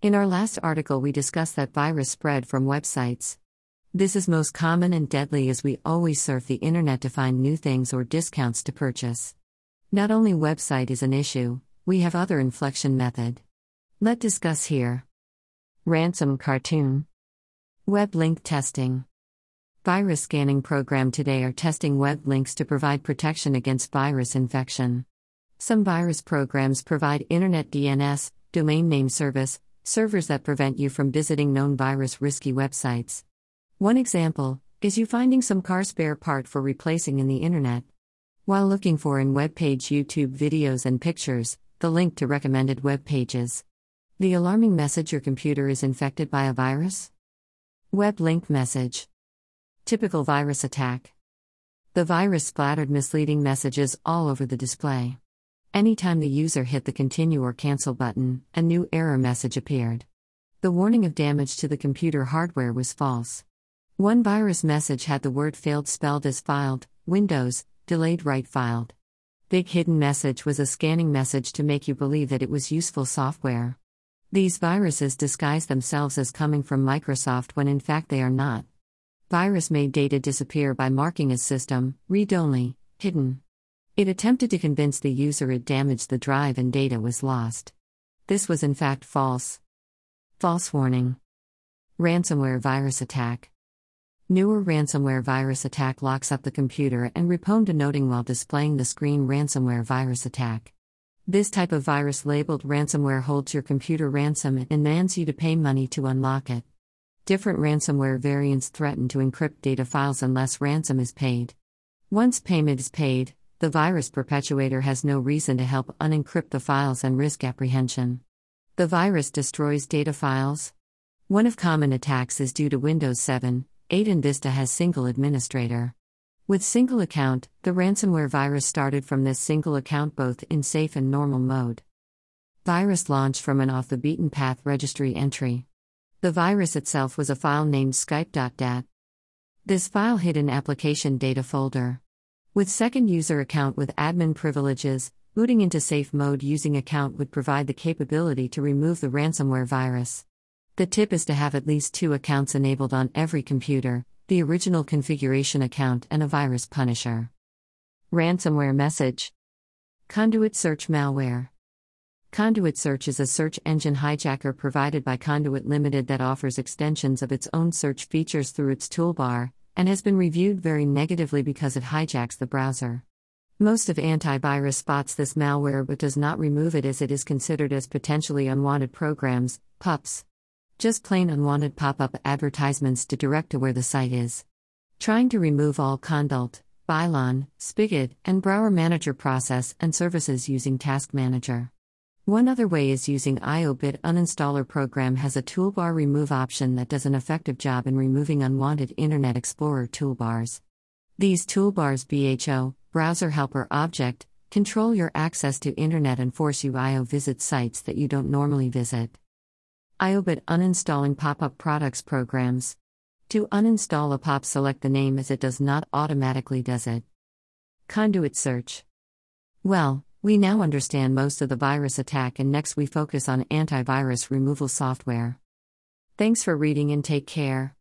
In our last article, we discussed that virus spread from websites. This is most common and deadly as we always surf the internet to find new things or discounts to purchase. Not only website is an issue, we have other inflection method. Let discuss here. Ransom cartoon. Web link testing. Virus scanning program today are testing web links to provide protection against virus infection. Some virus programs provide internet DNS, domain name service, servers that prevent you from visiting known virus risky websites. One example is you finding some car spare part for replacing in the internet. While looking for in web page YouTube videos and pictures, the link to recommended web pages. The alarming message your computer is infected by a virus? Web link message. Typical virus attack. The virus splattered misleading messages all over the display. Anytime the user hit the continue or cancel button, a new error message appeared. The warning of damage to the computer hardware was false. One virus message had the word failed spelled as filed, Windows, delayed write filed. Big hidden message was a scanning message to make you believe that it was useful software. These viruses disguise themselves as coming from Microsoft when in fact they are not. Virus made data disappear by marking as system, read only, hidden. It attempted to convince the user it damaged the drive and data was lost. This was in fact false. False warning. Ransomware virus attack. Newer ransomware virus attack locks up the computer and respond noting while displaying the screen ransomware virus attack. This type of virus labeled ransomware holds your computer ransom and demands you to pay money to unlock it. Different ransomware variants threaten to encrypt data files unless ransom is paid. Once payment is paid, the virus perpetuator has no reason to help unencrypt the files and risk apprehension. The virus destroys data files. One of common attacks is due to Windows 7, 8 and Vista has single administrator. With single account, the ransomware virus started from this single account both in safe and normal mode. Virus launched from an off the beaten path registry entry. The virus itself was a file named skype.dat. This file hid in application data folder. With second user account with admin privileges, booting into safe mode using account would provide the capability to remove the ransomware virus. The tip is to have at least two accounts enabled on every computer the original configuration account and a virus punisher. Ransomware message Conduit Search Malware Conduit Search is a search engine hijacker provided by Conduit Limited that offers extensions of its own search features through its toolbar, and has been reviewed very negatively because it hijacks the browser. Most of antivirus spots this malware but does not remove it as it is considered as potentially unwanted programs, PUPs. Just plain unwanted pop up advertisements to direct to where the site is. Trying to remove all Conduit, Bylon, Spigot, and Browser Manager process and services using Task Manager. One other way is using IOBit uninstaller program has a toolbar remove option that does an effective job in removing unwanted Internet Explorer toolbars. These toolbars BHO, browser helper object, control your access to internet and force you IO visit sites that you don't normally visit. IOBit uninstalling pop-up products programs. To uninstall a pop select the name as it does not automatically does it. Conduit search. Well, we now understand most of the virus attack, and next we focus on antivirus removal software. Thanks for reading and take care.